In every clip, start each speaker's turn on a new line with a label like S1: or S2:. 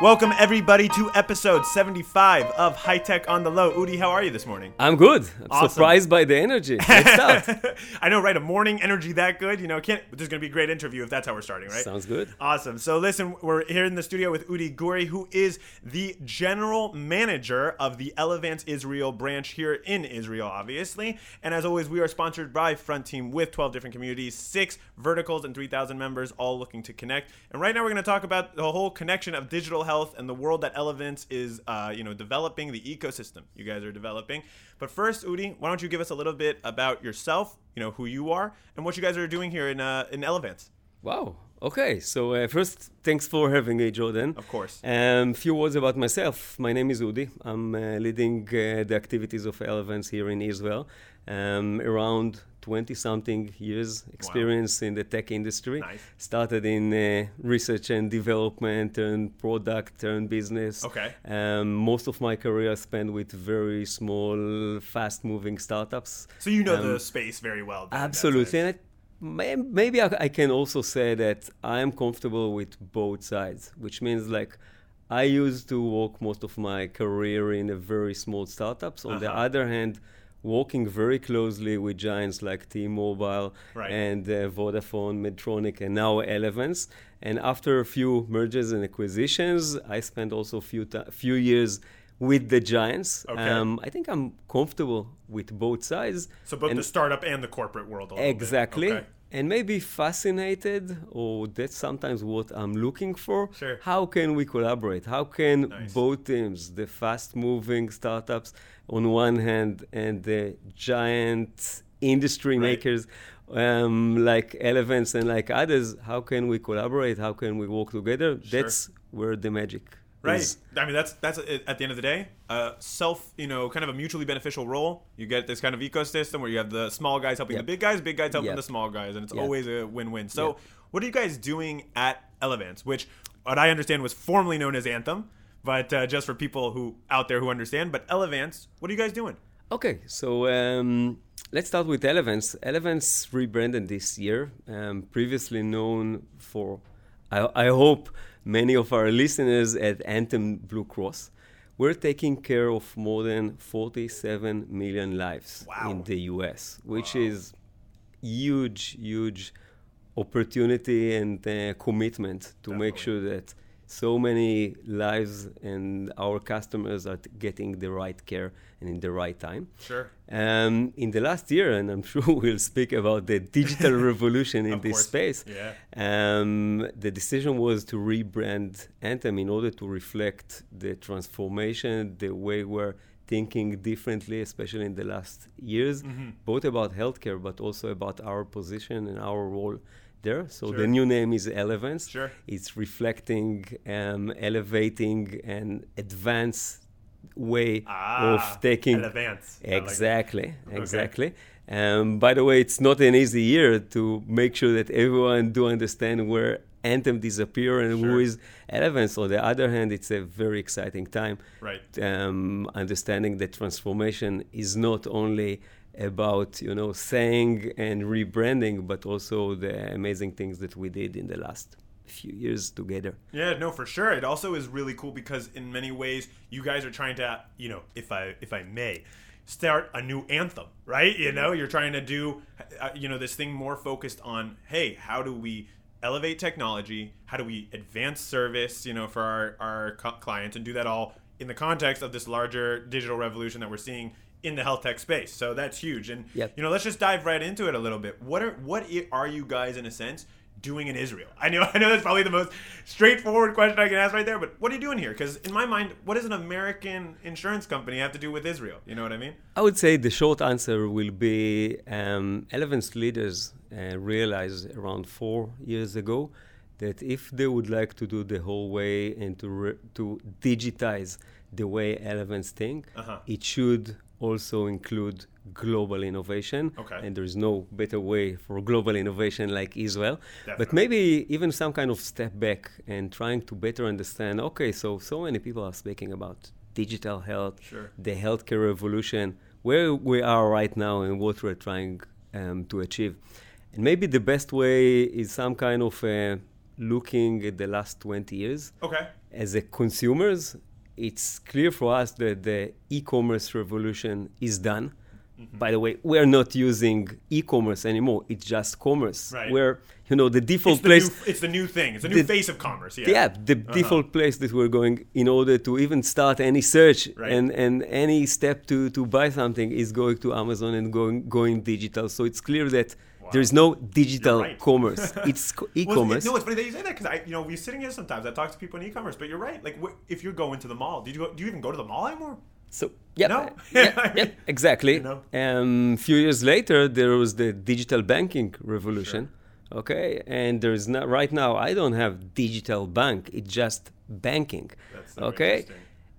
S1: Welcome everybody to episode 75 of High Tech on the Low. Udi, how are you this morning?
S2: I'm good. I'm
S1: Awesome.
S2: surprised by the energy.
S1: I know, right? A morning energy that good, you know, can't. There's gonna be a great interview if that's how we're starting, right?
S2: Sounds good.
S1: Awesome. So listen, we're here in the studio with Udi Guri, who is the general manager of the Elevance Israel branch here in Israel, obviously. And as always, we are sponsored by Front Team with 12 different communities, six verticals, and 3,000 members, all looking to connect. And right now, we're going to talk about the whole connection of digital health and the world that Elevance is, uh, you know, developing, the ecosystem you guys are developing. But first, Udi, why don't you give us a little bit about yourself, you know, who you are, and what you guys are doing here in uh, in Elevance.
S2: Wow. Okay. So uh, first, thanks for having me, Jordan.
S1: Of course.
S2: Um, few words about myself. My name is Udi. I'm uh, leading uh, the activities of Elevance here in Israel. Um, around 20 something years experience in the tech industry.
S1: Nice.
S2: Started in uh, research and development and product and business.
S1: Okay.
S2: Um, most of my career spent with very small, fast moving startups.
S1: So you know
S2: Um,
S1: the space very well. then,
S2: Absolutely.
S1: Sense.
S2: And it, may, maybe I, I can also say that I am comfortable with both sides, which means like I used to work most of my career in a very small startups. On the
S1: Uh-huh.
S2: other hand, working very closely with giants like T-Mobile
S1: Right.
S2: and uh, Vodafone, Medtronic, and now Elevance. And after a few mergers and acquisitions, I spent also a few, ti few years with the giants.
S1: Okay.
S2: Um, I think I'm comfortable with both sides.
S1: So both
S2: And-
S1: the startup and the corporate world. A little bit.
S2: Exactly.
S1: Okay.
S2: And maybe fascinated, or that's sometimes what I'm looking for.
S1: Sure.
S2: How can we collaborate? How can
S1: Nice.
S2: both teams, the fast moving startups on one hand and the giant industry
S1: Right.
S2: makers um, like Elevance and like others, how can we collaborate? How can we work together? That's where the magic
S1: Right. I mean, that's that's at the end of the day, uh, self, you know, kind of a mutually beneficial role. You get this kind of ecosystem where you have the small guys helping
S2: Yep.
S1: the big guys, big guys helping
S2: Yep.
S1: the small guys, and it's
S2: Yep.
S1: always a win-win. So, what are you guys doing at Elevance, which what I understand was formerly known as Anthem, but uh, just for people who out there who understand, but Elevance, what are you guys doing?
S2: Okay, so um, let's start with Elevance. Elevance rebranded this year, um, previously known for, I, I hope, many of our listeners at Anthem Blue Cross. We're taking care of more than 47 million lives
S1: Wow.
S2: in the US, which is huge, huge opportunity and uh, commitment to make sure that so many lives and our customers are getting the right care and in the right time.
S1: Sure.
S2: Um, in the last year, and I'm sure we'll speak about the digital revolution in this
S1: course.
S2: space,
S1: Yeah.
S2: um, the decision was to rebrand Anthem in order to reflect the transformation, the way we're thinking differently, especially in the last years,
S1: Mm-hmm.
S2: both about healthcare, but also about our position and our role there. So
S1: Sure.
S2: the new name is Elevance.
S1: Sure.
S2: It's reflecting, um, elevating, and advanced way
S1: Ah,
S2: of taking
S1: Elevance. I like.
S2: Exactly, exactly. Um, by the way, it's not an easy year to make sure that everyone do understand where Anthem disappear and who
S1: Sure.
S2: is Elevance. On the other hand, it's a very exciting time.
S1: Right.
S2: Um, understanding that transformation is not only about you know saying and rebranding, but also the amazing things that we did in the last few years together.
S1: Yeah, no, for sure. It also is really cool because in many ways you guys are trying to, you know, if I if I may, start a new anthem, right? You know, you're trying to do, uh, you know, this thing more focused on, hey, how do we elevate technology? How do we advance service, you know, for our our clients and do that all in the context of this larger digital revolution that we're seeing in the health tech space. So that's huge. And
S2: Yep.
S1: you know, let's just dive right into it a little bit. What are what i- are you guys in a sense doing in Israel? I know I know that's probably the most straightforward question I can ask right there, but what are you doing here? Because in my mind, what does an American insurance company have to do with Israel? You know what I mean?
S2: I would say the short answer will be um, Elevance leaders uh, realized around four years ago that if they would like to do the whole way and to re- to digitize the way Elevance think,
S1: Uh-huh.
S2: it should also include global innovation.
S1: Okay.
S2: And there is no better way for global innovation like Israel. But maybe even some kind of step back and trying to better understand okay, so so many people are speaking about digital health,
S1: Sure.
S2: the healthcare revolution, where we are right now and what we're trying um, to achieve. And maybe the best way is some kind of uh, looking at the last 20 years
S1: Okay.
S2: as a consumers, it's clear for us that the e-commerce revolution is done. Mm-hmm. By the way, we're not using e-commerce anymore. It's just commerce.
S1: Right.
S2: Where you know the default
S1: it's the
S2: place.
S1: New, it's the new thing. It's the new
S2: the,
S1: face of commerce. Yeah.
S2: Yeah, the uh-huh. default place that we're going in order to even start any search
S1: right.
S2: and, and any step to, to buy something is going to Amazon and going going digital. So it's clear that wow. there is no digital right. commerce. It's e-commerce.
S1: Well, no, it's funny that you say that because I, you know, we're sitting here sometimes. I talk to people in e-commerce, but you're right. Like, wh- if you're going to the mall, do you go, do you even go to the mall anymore?
S2: So yeah,
S1: no?
S2: yeah, yeah, exactly.
S1: You know?
S2: Um, a few years later, there was the digital banking revolution.
S1: Sure.
S2: Okay, and there's not right now. I don't have digital bank. It's just banking.
S1: That's
S2: okay.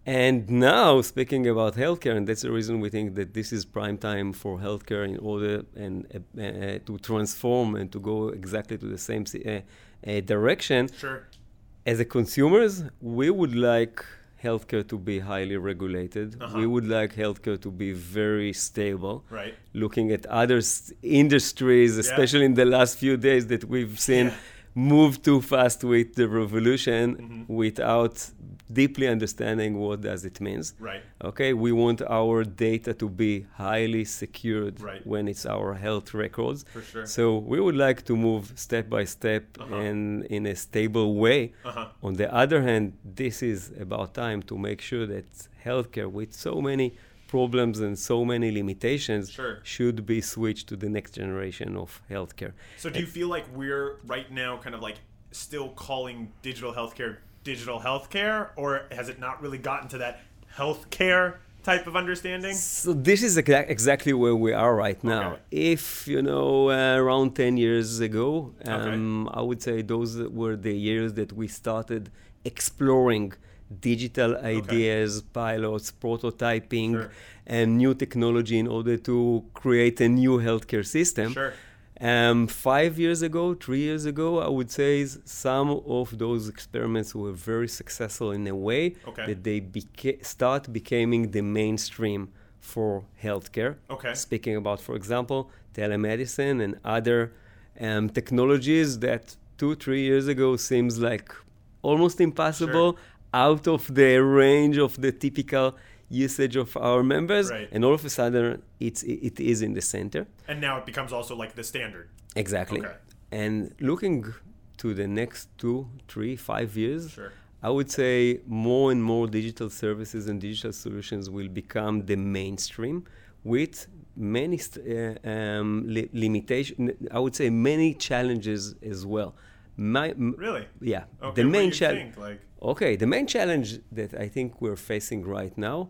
S2: And now, speaking about healthcare, and that's the reason we think that this is prime time for healthcare in order and uh, uh, to transform and to go exactly to the same uh, uh direction.
S1: Sure.
S2: As a consumers, we would like healthcare to be highly regulated.
S1: Uh-huh.
S2: We would like healthcare to be very stable.
S1: Right.
S2: Looking at other s- industries, especially
S1: yeah.
S2: in the last few days that we've seen
S1: yeah.
S2: Move too fast with the revolution
S1: mm-hmm.
S2: without deeply understanding what does it means.
S1: Right.
S2: Okay, we want our data to be highly secured
S1: right.
S2: when it's our health records.
S1: For sure.
S2: So we would like to move step by step
S1: uh-huh.
S2: and in a stable way.
S1: Uh-huh.
S2: On the other hand, this is about time to make sure that healthcare with so many problems and so many limitations
S1: sure.
S2: should be switched to the next generation of healthcare.
S1: So do you feel like we're right now kind of like still calling digital healthcare digital healthcare, or has it not really gotten to that healthcare type of understanding?
S2: So this is exa- exactly where we are right now.
S1: Okay.
S2: If you know, uh, around ten years ago, um,
S1: okay.
S2: I would say those were the years that we started exploring digital ideas, okay. pilots, prototyping,
S1: sure.
S2: and new technology in order to create a new healthcare system.
S1: Sure.
S2: Um, five years ago, three years ago, I would say some of those experiments were very successful in a way
S1: okay.
S2: that they beca- start becoming the mainstream for healthcare.
S1: Okay.
S2: Speaking about, for example, telemedicine and other um, technologies that two, three years ago seems like almost impossible,
S1: sure.
S2: Out of the range of the typical usage of our members
S1: right.
S2: and all of a sudden it's it is in the center.
S1: And now it becomes also like the standard.
S2: Exactly.
S1: Okay.
S2: and looking to the next two three five years
S1: sure.
S2: i would say more and more digital services and digital solutions will become the mainstream with many uh, um, li- limitation i would say many challenges as well.
S1: My, m- really?
S2: Yeah.
S1: Okay,
S2: the main challenge
S1: like
S2: Okay, the main challenge that I think we're facing right now,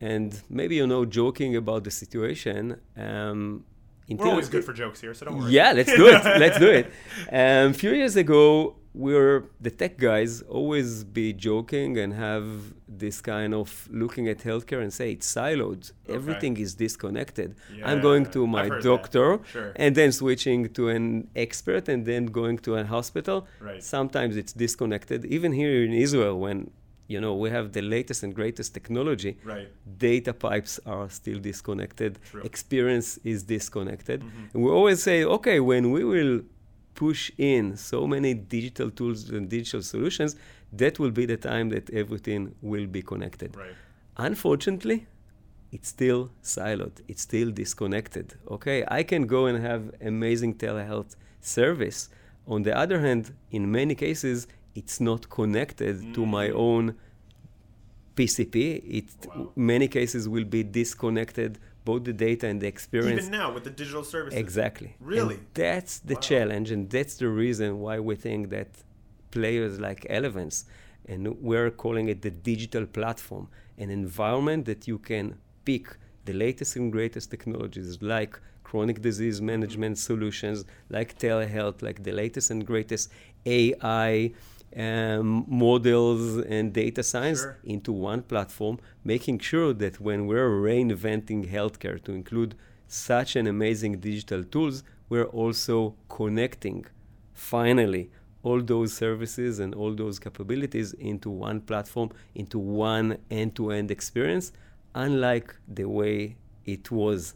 S2: and maybe you know, joking about the situation. Um,
S1: we're always good for jokes here, so don't worry.
S2: Yeah, let's do it. let's do it. A um, few years ago, were the tech guys always be joking and have this kind of looking at healthcare and say it's siloed.
S1: Okay.
S2: Everything is disconnected.
S1: Yeah,
S2: I'm going to my doctor
S1: sure.
S2: and then switching to an expert and then going to a hospital.
S1: Right.
S2: Sometimes it's disconnected. Even here in Israel, when you know we have the latest and greatest technology,
S1: right.
S2: data pipes are still disconnected.
S1: True.
S2: Experience is disconnected.
S1: Mm-hmm.
S2: And we always say, okay, when we will push in so many digital tools and digital solutions, that will be the time that everything will be connected.
S1: Right.
S2: Unfortunately, it's still siloed. It's still disconnected. Okay, I can go and have amazing telehealth service. On the other hand, in many cases, it's not connected mm. to my own PCP. It
S1: wow.
S2: many cases will be disconnected both the data and the experience.
S1: Even now with the digital services.
S2: Exactly.
S1: Really?
S2: And that's the
S1: wow.
S2: challenge, and that's the reason why we think that players like Elevance, and we're calling it the digital platform, an environment that you can pick the latest and greatest technologies like chronic disease management solutions, like telehealth, like the latest and greatest AI um, models and data science
S1: sure.
S2: into one platform, making sure that when we're reinventing healthcare to include such an amazing digital tools, we're also connecting finally all those services and all those capabilities into one platform, into one end-to-end experience, unlike the way it was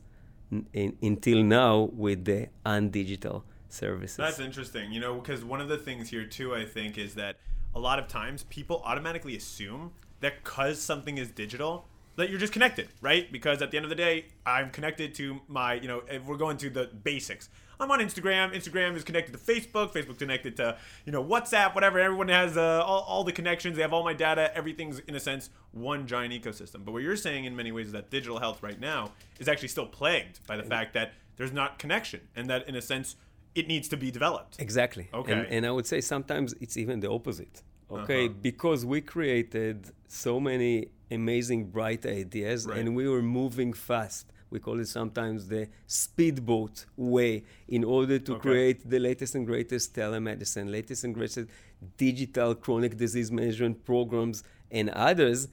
S2: in, until now with the undigital services.
S1: That's interesting, you know, because one of the things here too, I think, is that a lot of times people automatically assume that because something is digital, that you're just connected, right? Because at the end of the day, I'm connected to my, you know, if we're going to the basics. I'm on Instagram. Instagram is connected to Facebook. Facebook connected to, you know, WhatsApp, whatever. Everyone has uh, all, all the connections. They have all my data. Everything's, in a sense, one giant ecosystem. But what you're saying in many ways is that digital health right now is actually still plagued by the fact that there's not connection and that, in a sense, it needs to be developed.
S2: Exactly.
S1: Okay.
S2: And, and I would say sometimes it's even the opposite. Okay. Uh-huh. Because we created so many amazing, bright ideas right. and we were moving fast. We call it sometimes the speedboat way in order to okay. create the latest and greatest telemedicine, latest and greatest digital chronic disease management programs, and others.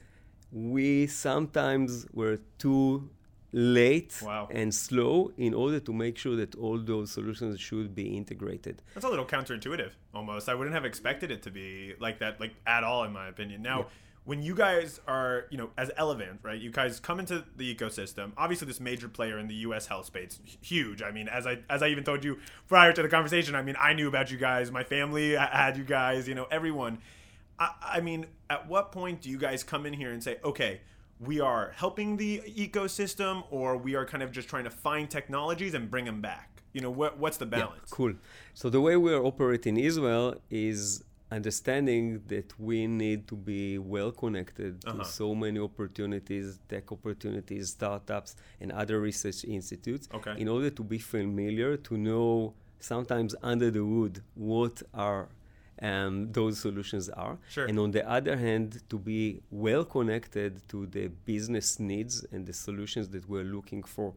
S2: We sometimes were too late
S1: wow.
S2: and slow in order to make sure that all those solutions should be integrated.
S1: That's a little counterintuitive almost. I wouldn't have expected it to be like that like at all in my opinion. Now, yeah. when you guys are, you know, as Elevance, right? You guys come into the ecosystem. Obviously this major player in the US health space, huge. I mean, as I as I even told you prior to the conversation, I mean, I knew about you guys, my family I had you guys, you know, everyone. I, I mean, at what point do you guys come in here and say, "Okay, we are helping the ecosystem or we are kind of just trying to find technologies and bring them back you know what, what's the balance
S2: yeah, cool so the way we are operating in israel is understanding that we need to be well connected uh-huh. to so many opportunities tech opportunities startups and other research institutes
S1: okay.
S2: in order to be familiar to know sometimes under the hood what are um, those solutions are.
S1: Sure.
S2: And on the other hand, to be well connected to the business needs and the solutions that we're looking for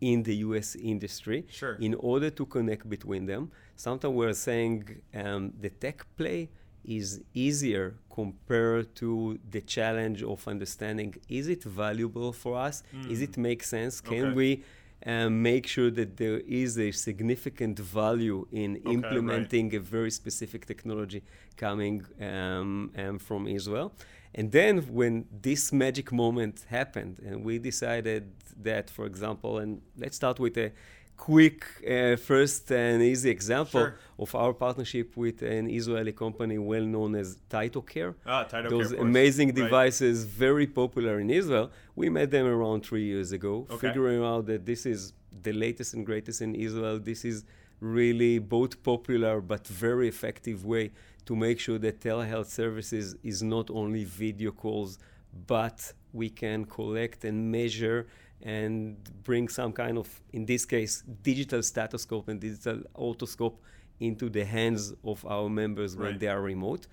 S2: in the US industry
S1: sure.
S2: in order to connect between them. Sometimes we're saying um, the tech play is easier compared to the challenge of understanding is it valuable for us? Mm. Is it make sense? Can okay. we and make sure that there is a significant value in okay, implementing right. a very specific technology coming um, um, from Israel. And then when this magic moment happened, and we decided that, for example, and let's start with a quick uh, first and easy example
S1: sure.
S2: of our partnership with an Israeli company well known as TytoCare.
S1: Ah, TytoCare.
S2: Those amazing devices, right. very popular in Israel. We met them around three years ago,
S1: okay.
S2: figuring out that this is the latest and greatest in Israel. This is really both popular but very effective way to make sure that telehealth services is not only video calls, but we can collect and measure and bring some kind of, in this case, digital stethoscope and digital otoscope into the hands of our members when they are remote.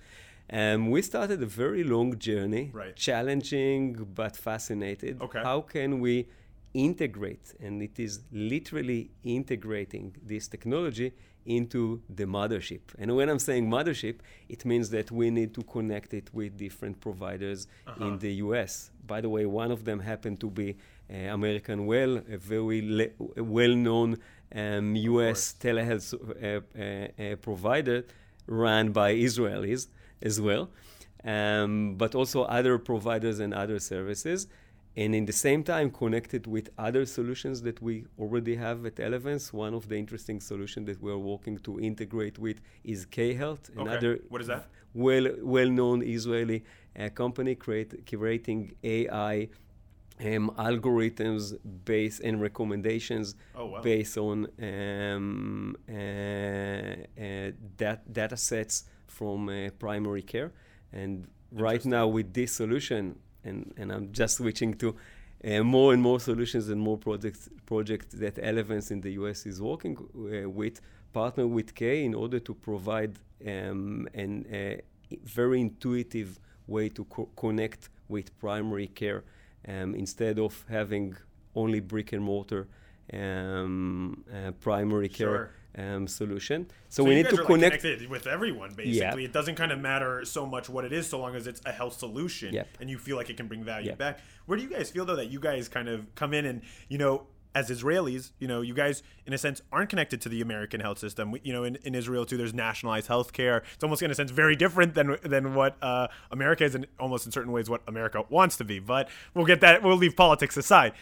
S2: Um, we started a very long journey,
S1: right.
S2: challenging but fascinated.
S1: Okay.
S2: How can we integrate, and it is literally integrating this technology into the mothership. And when I'm saying mothership, it means that we need to connect it with different providers uh-huh. in the US. By the way, one of them happened to be American Well, a very le- well known um, US telehealth uh, uh, uh, provider run by Israelis as well, um, but also other providers and other services and in the same time connected with other solutions that we already have at Elevance. One of the interesting solutions that we're working to integrate with is K-Health,
S1: okay.
S2: another
S1: what is that?
S2: Well, well-known Israeli uh, company create, creating AI um, algorithms based and recommendations
S1: oh, wow.
S2: based on um, uh, uh, dat- data sets from uh, primary care. And right now, with this solution, and, and I'm just switching to uh, more and more solutions and more projects projects that Elevance in the US is working uh, with, partner with K in order to provide um, an uh, very intuitive way to co- connect with primary care um, instead of having only brick and mortar um, uh, primary care.
S1: Sure
S2: um, solution. So,
S1: so
S2: we need to
S1: like
S2: connect
S1: connected with everyone. Basically, it doesn't kind of matter so much what it is, so long as it's a health solution
S2: yep.
S1: and you feel like it can bring value
S2: yep.
S1: back. Where do you guys feel though that you guys kind of come in and you know? As Israelis, you know, you guys, in a sense, aren't connected to the American health system. We, you know, in, in Israel too, there's nationalized health care. It's almost, in a sense, very different than than what uh, America is, and almost in certain ways what America wants to be. But we'll get that. We'll leave politics aside.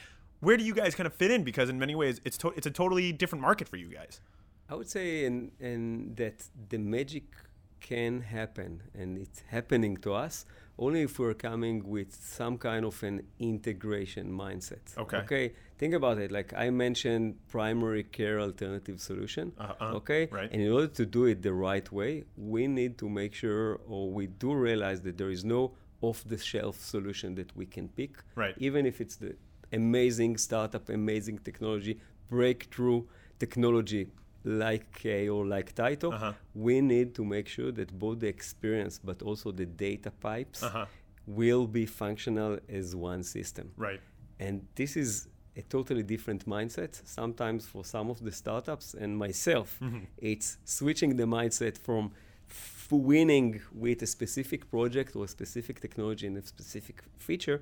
S1: Where do you guys kind of fit in? Because in many ways, it's to- it's a totally different market for you guys.
S2: I would say in, in that the magic can happen, and it's happening to us only if we're coming with some kind of an integration mindset.
S1: Okay.
S2: Okay. Think about it. Like I mentioned, primary care alternative solution.
S1: Uh-uh.
S2: Okay.
S1: Right.
S2: And in order to do it the right way, we need to make sure, or we do realize that there is no off-the-shelf solution that we can pick.
S1: Right.
S2: Even if it's the amazing startup, amazing technology, breakthrough technology like K or like Tyto,
S1: Uh-huh.
S2: we need to make sure that both the experience but also the data pipes
S1: Uh-huh.
S2: will be functional as one system.
S1: Right.
S2: And this is a totally different mindset. Sometimes for some of the startups and myself,
S1: Mm-hmm.
S2: it's switching the mindset from f- winning with a specific project or a specific technology and a specific feature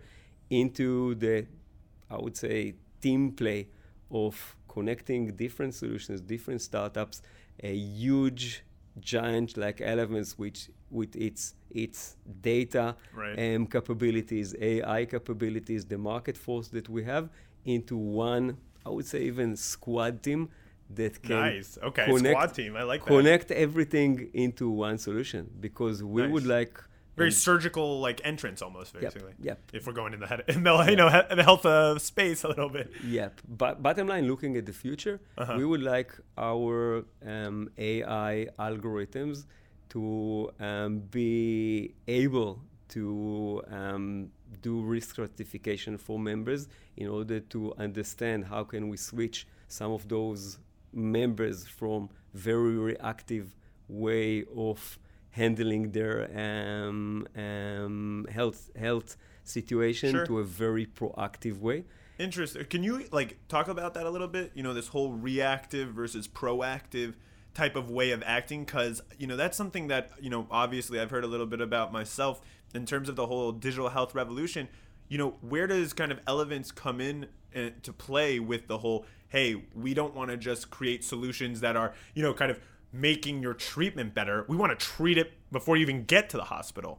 S2: into the, I would say, team play of connecting different solutions, different startups, a huge giant like Elevance, which with its its data
S1: Right.
S2: um, capabilities, AI capabilities, the market force that we have into one, I would say even squad team that can
S1: Nice. Okay.
S2: connect,
S1: Squad team. I like that.
S2: connect everything into one solution because we would like
S1: Very
S2: and-
S1: surgical, like entrance almost, basically.
S2: yep. yep.
S1: If we're going in the head, in the you know he- the health uh, space a little bit.
S2: Yeah, but bottom line, looking at the future,
S1: Uh-huh.
S2: we would like our um, AI algorithms to um, be able to um, do risk stratification for members in order to understand how can we switch some of those members from very reactive way of handling their um, um, health health situation
S1: Sure.
S2: to a very proactive way.
S1: Interesting. Can you like talk about that a little bit? You know, this whole reactive versus proactive type of way of acting because you know that's something that you know obviously I've heard a little bit about myself in terms of the whole digital health revolution. You know, where does kind of Elevance come in uh, to play with the whole? Hey, we don't want to just create solutions that are you know kind of making your treatment better. We want to treat it before you even get to the hospital.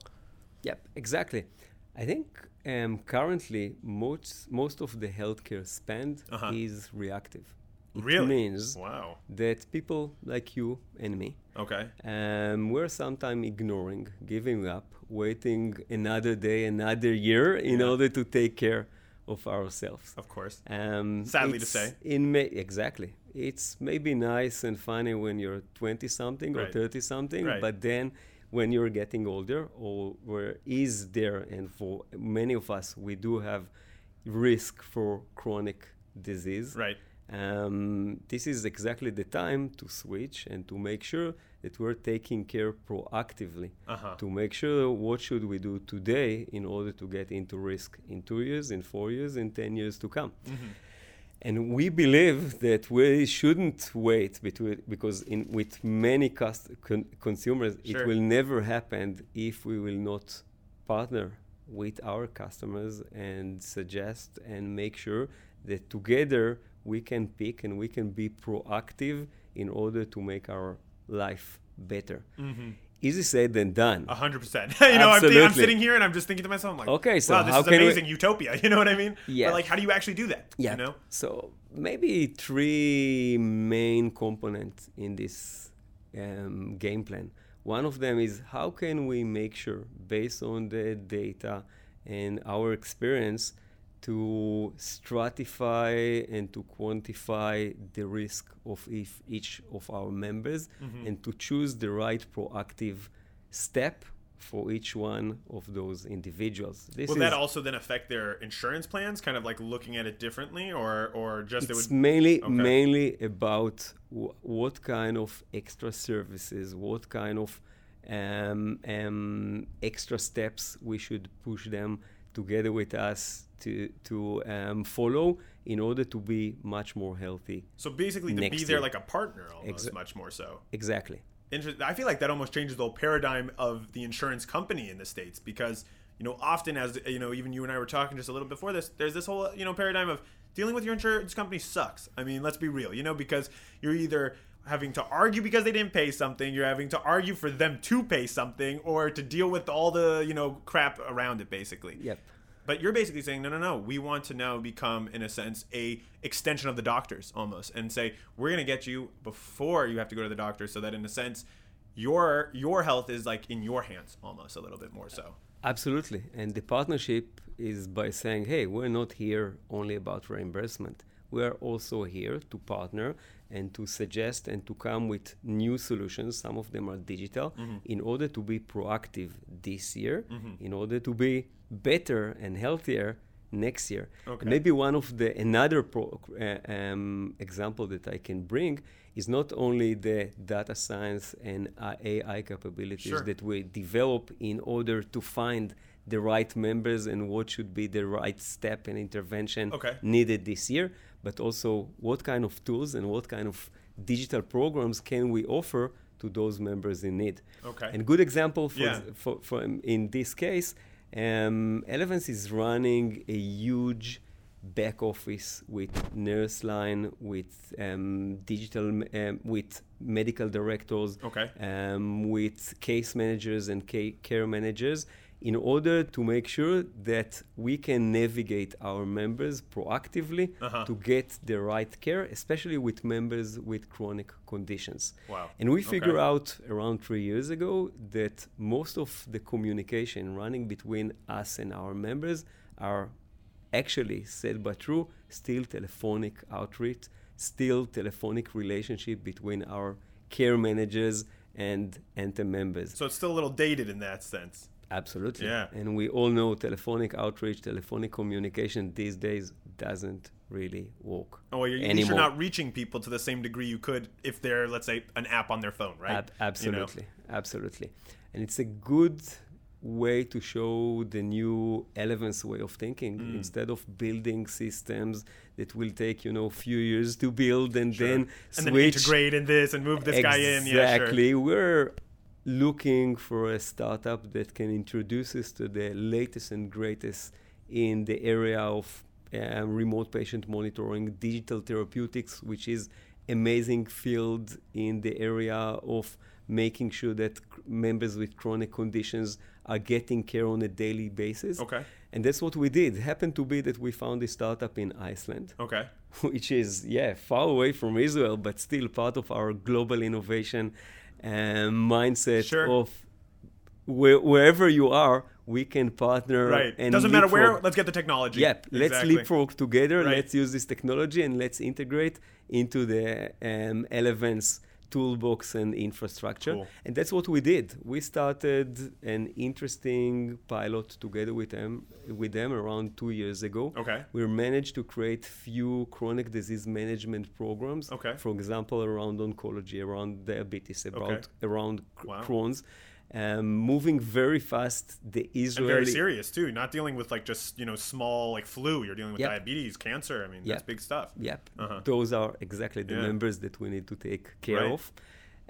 S2: Yep, exactly. I think um, currently most most of the healthcare spend
S1: Uh-huh.
S2: is reactive. It
S1: Really?
S2: means
S1: Wow.
S2: that people like you and me,
S1: Okay.
S2: um, we're sometimes ignoring, giving up, waiting another day, another year in
S1: Yeah.
S2: order to take care of ourselves.
S1: Of course.
S2: Um,
S1: Sadly to say.
S2: in may exactly. It's maybe nice and funny when you're 20 something or
S1: Right.
S2: 30 something,
S1: Right.
S2: but then when you're getting older, or where is there, and for many of us, we do have risk for chronic disease.
S1: Right.
S2: Um, this is exactly the time to switch and to make sure that we're taking care proactively
S1: Uh-huh.
S2: to make sure what should we do today in order to get into risk in two years, in four years, in ten years to come.
S1: Mm-hmm.
S2: And we believe that we shouldn't wait between, because in, with many cust- con- consumers,
S1: Sure.
S2: it will never happen if we will not partner with our customers and suggest and make sure that together we can pick and we can be proactive in order to make our life better.
S1: Mm-hmm.
S2: Easy said than done.
S1: A hundred percent. You know, I'm, I'm sitting here and I'm just thinking to myself, I'm like,
S2: Okay, so
S1: wow, this is
S2: can we-
S1: amazing utopia. You know what I mean?
S2: Yeah.
S1: But like, how do you actually do that?
S2: Yeah.
S1: You know?
S2: So maybe three main components in this um, game plan. One of them is how can we make sure, based on the data and our experience, to stratify and to quantify the risk of if each of our members
S1: Mm-hmm.
S2: and to choose the right proactive step for each one of those individuals. This
S1: Will that also then affect their insurance plans? Kind of like looking at it differently, or or just it
S2: it's
S1: would.
S2: mainly
S1: Okay.
S2: mainly about w- what kind of extra services, what kind of um, um, extra steps we should push them together with us to to um, follow in order to be much more healthy.
S1: So basically, to be there
S2: year.
S1: like a partner, almost
S2: Exa-
S1: much more so.
S2: Exactly.
S1: I feel like that almost changes the whole paradigm of the insurance company in the states because you know often as you know even you and I were talking just a little before this there's this whole you know paradigm of dealing with your insurance company sucks. I mean let's be real you know because you're either having to argue because they didn't pay something you're having to argue for them to pay something or to deal with all the you know crap around it basically.
S2: Yep.
S1: But you're basically saying, no, no, no. We want to now become, in a sense, a extension of the doctors almost, and say we're going to get you before you have to go to the doctor, so that in a sense, your your health is like in your hands almost a little bit more so.
S2: Absolutely. And the partnership is by saying, hey, we're not here only about reimbursement. We are also here to partner and to suggest and to come with new solutions. Some of them are digital
S1: Mm-hmm.
S2: in order to be proactive this year, in order to be better and healthier next year.
S1: Okay.
S2: Maybe one of the another pro, uh, um, example that I can bring is not only the data science and uh, AI capabilities
S1: Sure.
S2: that we develop in order to find the right members and what should be the right step and intervention
S1: Okay.
S2: needed this year, but also what kind of tools and what kind of digital programs can we offer to those members in need.
S1: Okay.
S2: And good example for,
S1: Yeah.
S2: for, for in this case, um, Elevance is running a huge back office with nurse line, with um, digital, um, with medical directors,
S1: Okay.
S2: um, with case managers and ca- care managers in order to make sure that we can navigate our members proactively
S1: Uh-huh.
S2: to get the right care, especially with members with chronic conditions.
S1: Wow.
S2: And we figure
S1: Okay.
S2: out around three years ago that most of the communication running between us and our members are actually said but true, still telephonic outreach, still telephonic relationship between our care managers and and the members.
S1: So it's still a little dated in that sense.
S2: Absolutely.
S1: Yeah.
S2: And we all know telephonic outreach, telephonic communication these days doesn't really work.
S1: Oh, well, you're, you're not reaching people to the same degree you could if they're, let's say, an app on their phone, right?
S2: Ab-
S1: You know?
S2: absolutely, absolutely, and it's a good way to show the new Elevance way of thinking
S1: Mm.
S2: instead of building systems that will take you know a few years to build and
S1: Sure.
S2: then
S1: and then
S2: switch
S1: integrate in this and move this guy in. Yeah, sure.
S2: Exactly. We're looking for a startup that can introduce us to the latest and greatest in the area of uh, remote patient monitoring, digital therapeutics, which is amazing field in the area of making sure that c- members with chronic conditions are getting care on a daily basis.
S1: Okay.
S2: And that's what we did. It Happened to be that we found a startup in Iceland
S1: Okay.
S2: which is yeah far away from Israel, but still part of our global innovation um, mindset
S1: Sure.
S2: of where, wherever you are, we can partner.
S1: Right.
S2: And
S1: Doesn't matter where. Let's get the technology.
S2: Yep. Let's
S1: Exactly.
S2: leapfrog together.
S1: Right.
S2: Let's use this technology and let's integrate into the um, Elevance toolbox and infrastructure.
S1: Cool.
S2: And that's what we did. We started an interesting pilot together with them with them around two years ago
S1: Okay.
S2: we managed to create few chronic disease management programs.
S1: Okay.
S2: For example, around oncology, around diabetes, about
S1: Okay.
S2: around
S1: Wow.
S2: Crohn's. Um, moving very fast, the
S1: And
S2: Israeli
S1: very serious too. Not dealing with like just you know small like flu. You're dealing with
S2: Yep.
S1: diabetes, cancer. I mean, that's big stuff.
S2: Yep.
S1: Uh-huh.
S2: Those are exactly the
S1: Yeah.
S2: members that we need to take care
S1: Right.
S2: of.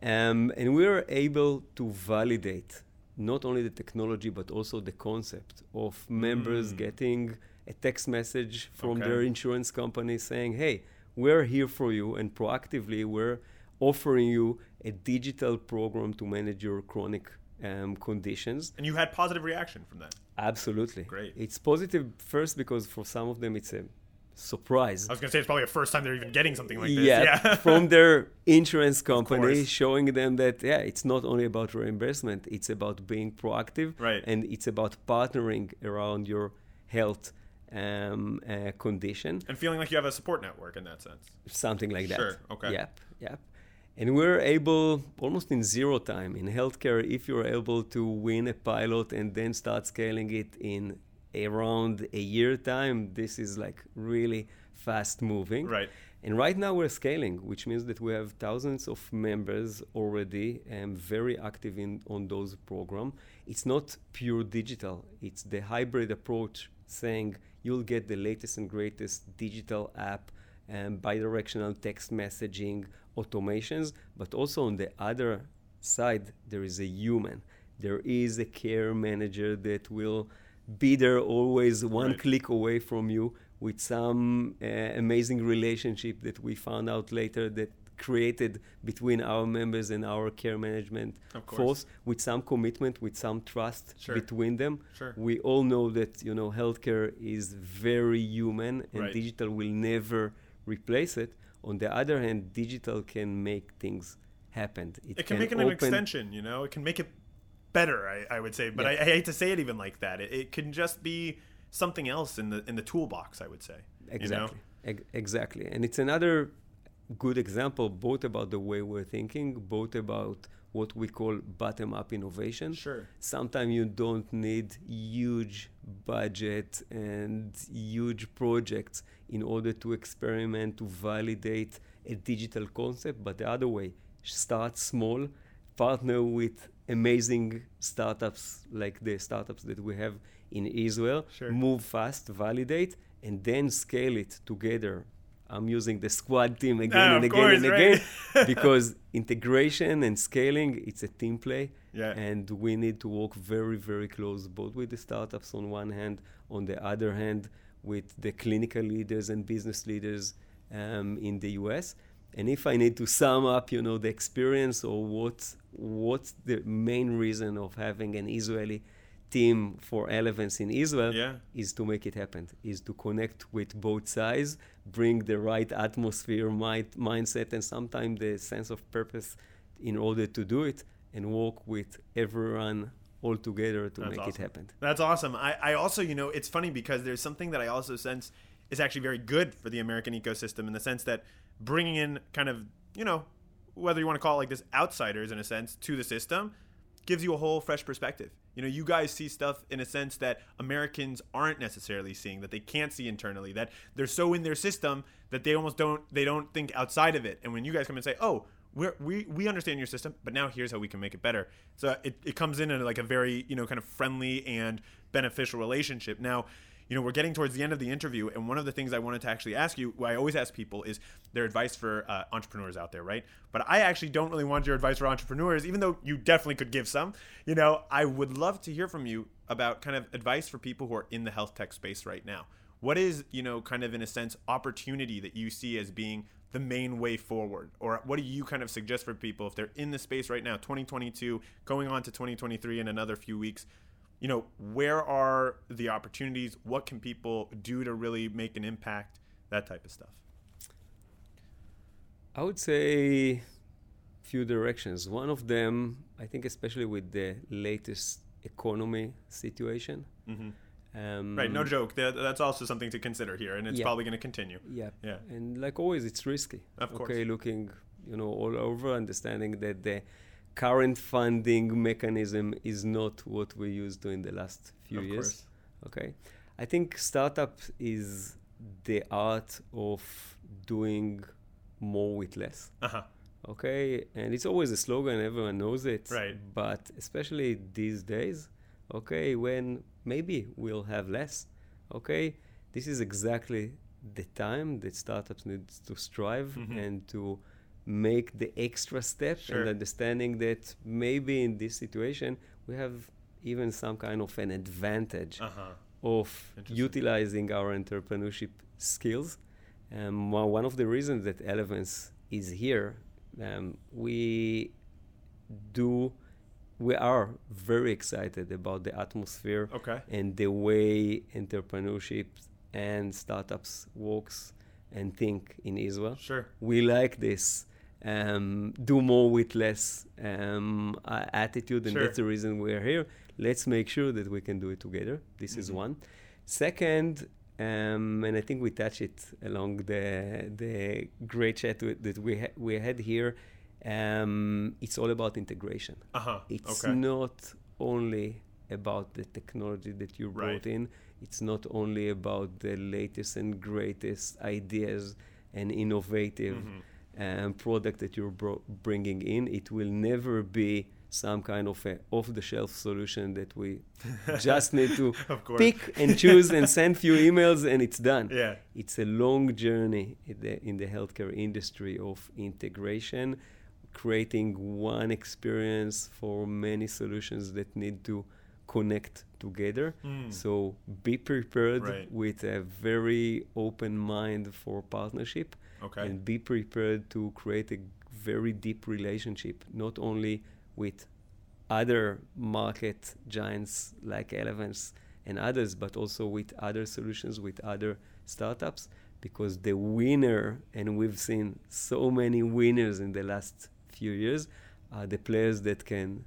S2: Um, and we are able to validate not only the technology but also the concept of members
S1: Mm.
S2: getting a text message from
S1: Okay.
S2: their insurance company saying, hey, we're here for you, and proactively we're offering you a digital program to manage your chronic um, conditions.
S1: And you had positive reaction from that.
S2: Absolutely.
S1: Great.
S2: It's positive first because for some of them it's a surprise.
S1: I was gonna say it's probably the first time they're even getting something like this.
S2: yeah,
S1: Yeah.
S2: from their insurance company, showing them that yeah, it's not only about reimbursement; it's about being proactive,
S1: Right.
S2: And it's about partnering around your health um, uh, condition,
S1: and feeling like you have a support network in that sense.
S2: something like that.
S1: Sure, okay.
S2: Yep. Yep. And we're able, almost in zero time in healthcare, if you're able to win a pilot and then start scaling it in around a year time, this is like really fast moving.
S1: Right.
S2: And right now we're scaling, which means that we have thousands of members already and very active in on those program. It's not pure digital. It's the hybrid approach saying you'll get the latest and greatest digital app and bidirectional text messaging automations, but also on the other side there is a human. There is a care manager that will be there always one
S1: Right.
S2: click away from you with some uh, amazing relationship that we found out later that created between our members and our care management
S1: Of
S2: force with some commitment with some trust
S1: Sure.
S2: between them
S1: Sure.
S2: we all know that you know healthcare is very human and
S1: Right.
S2: digital will never replace it on the other hand digital can make things happen.
S1: It, it can, can, make it an extension, you know. It can make it better, I, I would say. But yeah. I, I, hate to say it even like that. It, it, can just be something else in the in the toolbox, I would say.
S2: Exactly. You know? e- exactly. And it's another good example both about the way we're thinking, both about what we call bottom up innovation.
S1: Sure.
S2: Sometimes you don't need huge budget and huge projects in order to experiment, to validate a digital concept, but the other way, start small, partner with amazing startups like the startups that we have in Israel,
S1: sure.
S2: move fast, validate, and then scale it together I'm using the squad team again and again course, and right? again because integration and scaling it's a team play.
S1: Yeah.
S2: And we need to work very, very close, both with the startups on one hand, on the other hand, with the clinical leaders and business leaders um, in the US. And if I need to sum up, you know, the experience or what what's the main reason of having an Israeli team for Elevance in Israel
S1: yeah.
S2: is to make it happen, is to connect with both sides, bring the right atmosphere, mind, mindset, and sometimes the sense of purpose in order to do it and work with everyone all together to That's make
S1: awesome.
S2: it happen.
S1: That's awesome. I, I also, you know, it's funny because there's something that I also sense is actually very good for the American ecosystem in the sense that bringing in kind of, you know, whether you want to call it like this, outsiders in a sense to the system gives you a whole fresh perspective. You know, you guys see stuff in a sense that Americans aren't necessarily seeing, that they can't see internally, that they're so in their system that they almost don't they don't think outside of it. And when you guys come and say, "Oh, we're, we we understand your system, but now here's how we can make it better," so it, it comes in in like a very you know kind of friendly and beneficial relationship. Now, you know, we're getting towards the end of the interview, and one of the things I wanted to actually ask you, I always ask people, is their advice for uh, entrepreneurs out there, right? But I actually don't really want your advice for entrepreneurs, even though you definitely could give some. You know, I would love to hear from you about kind of advice for people who are in the health tech space right now. What is, you know, kind of in a sense, opportunity that you see as being the main way forward? Or what do you kind of suggest for people if they're in the space right now, 2022, going on to 2023 in another few weeks? You know, where are the opportunities? What can people do to really make an impact? That type of stuff.
S2: I would say few directions. One of them, I think, especially with the latest economy situation.
S1: Mm-hmm. Um, right, no joke. That, that's also something to consider here, and it's yeah. probably going to continue.
S2: Yeah,
S1: yeah.
S2: And like always, it's risky.
S1: Of course.
S2: Okay, looking, you know, all over, understanding that the current funding mechanism is not what we used to in the last few
S1: of
S2: years.
S1: Course.
S2: Okay, I think startup is the art of doing more with less.
S1: Uh-huh.
S2: Okay, and it's always a slogan, everyone knows it.
S1: Right.
S2: But especially these days, okay, when maybe we'll have less, okay, this is exactly the time that startups need to strive mm-hmm. and to make the extra step
S1: sure.
S2: and understanding that maybe in this situation we have even some kind of an advantage
S1: uh-huh.
S2: of utilizing our entrepreneurship skills. Um, well, one of the reasons that Elevance is here, um, we do, we are very excited about the atmosphere
S1: okay.
S2: and the way entrepreneurship and startups works and think in Israel.
S1: Sure.
S2: We like this um, do more with less um, uh, attitude, and
S1: sure.
S2: that's the reason we're here. Let's make sure that we can do it together. This mm-hmm. is one. Second, um, and I think we touched it along the the great chat that we ha- we had here. Um, it's all about integration.
S1: Uh-huh.
S2: It's
S1: okay.
S2: not only about the technology that you brought
S1: right.
S2: in. It's not only about the latest and greatest ideas and innovative. Mm-hmm um, product that you're bro- bringing in. It will never be some kind of a off-the-shelf solution that we just need to pick and choose and send few emails and it's done.
S1: Yeah.
S2: It's a long journey in the, in the healthcare industry of integration, creating one experience for many solutions that need to connect together.
S1: Mm.
S2: So be prepared
S1: right.
S2: with a very open mind for partnership
S1: okay.
S2: and be prepared to create a very deep relationship, not only with other market giants like Elevance and others, but also with other solutions, with other startups, because the winner, and we've seen so many winners in the last few years are the players that can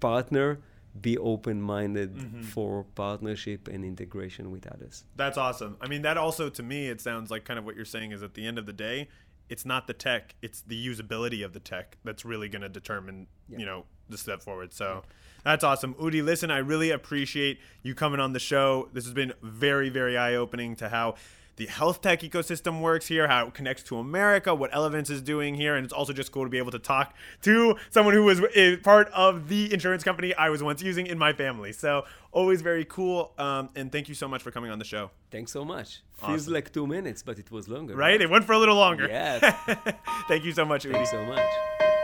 S2: partner be open-minded mm-hmm. for partnership and integration with others.
S1: That's awesome. I mean that also to me it sounds like kind of what you're saying is at the end of the day it's not the tech it's the usability of the tech that's really going to determine yeah. you know the step forward. So that's awesome. Udi listen i really appreciate you coming on the show. This has been very very eye-opening to how the health tech ecosystem works here, how it connects to America, what Elevance is doing here, and it's also just cool to be able to talk to someone who was part of the insurance company I was once using in my family. So always very cool. Um, and thank you so much for coming on the show.
S2: Thanks so much. Awesome. Feels like two minutes, but it was longer.
S1: Right? It went for a little longer.
S2: Yes.
S1: thank you so much, Udi.
S2: Thanks so much.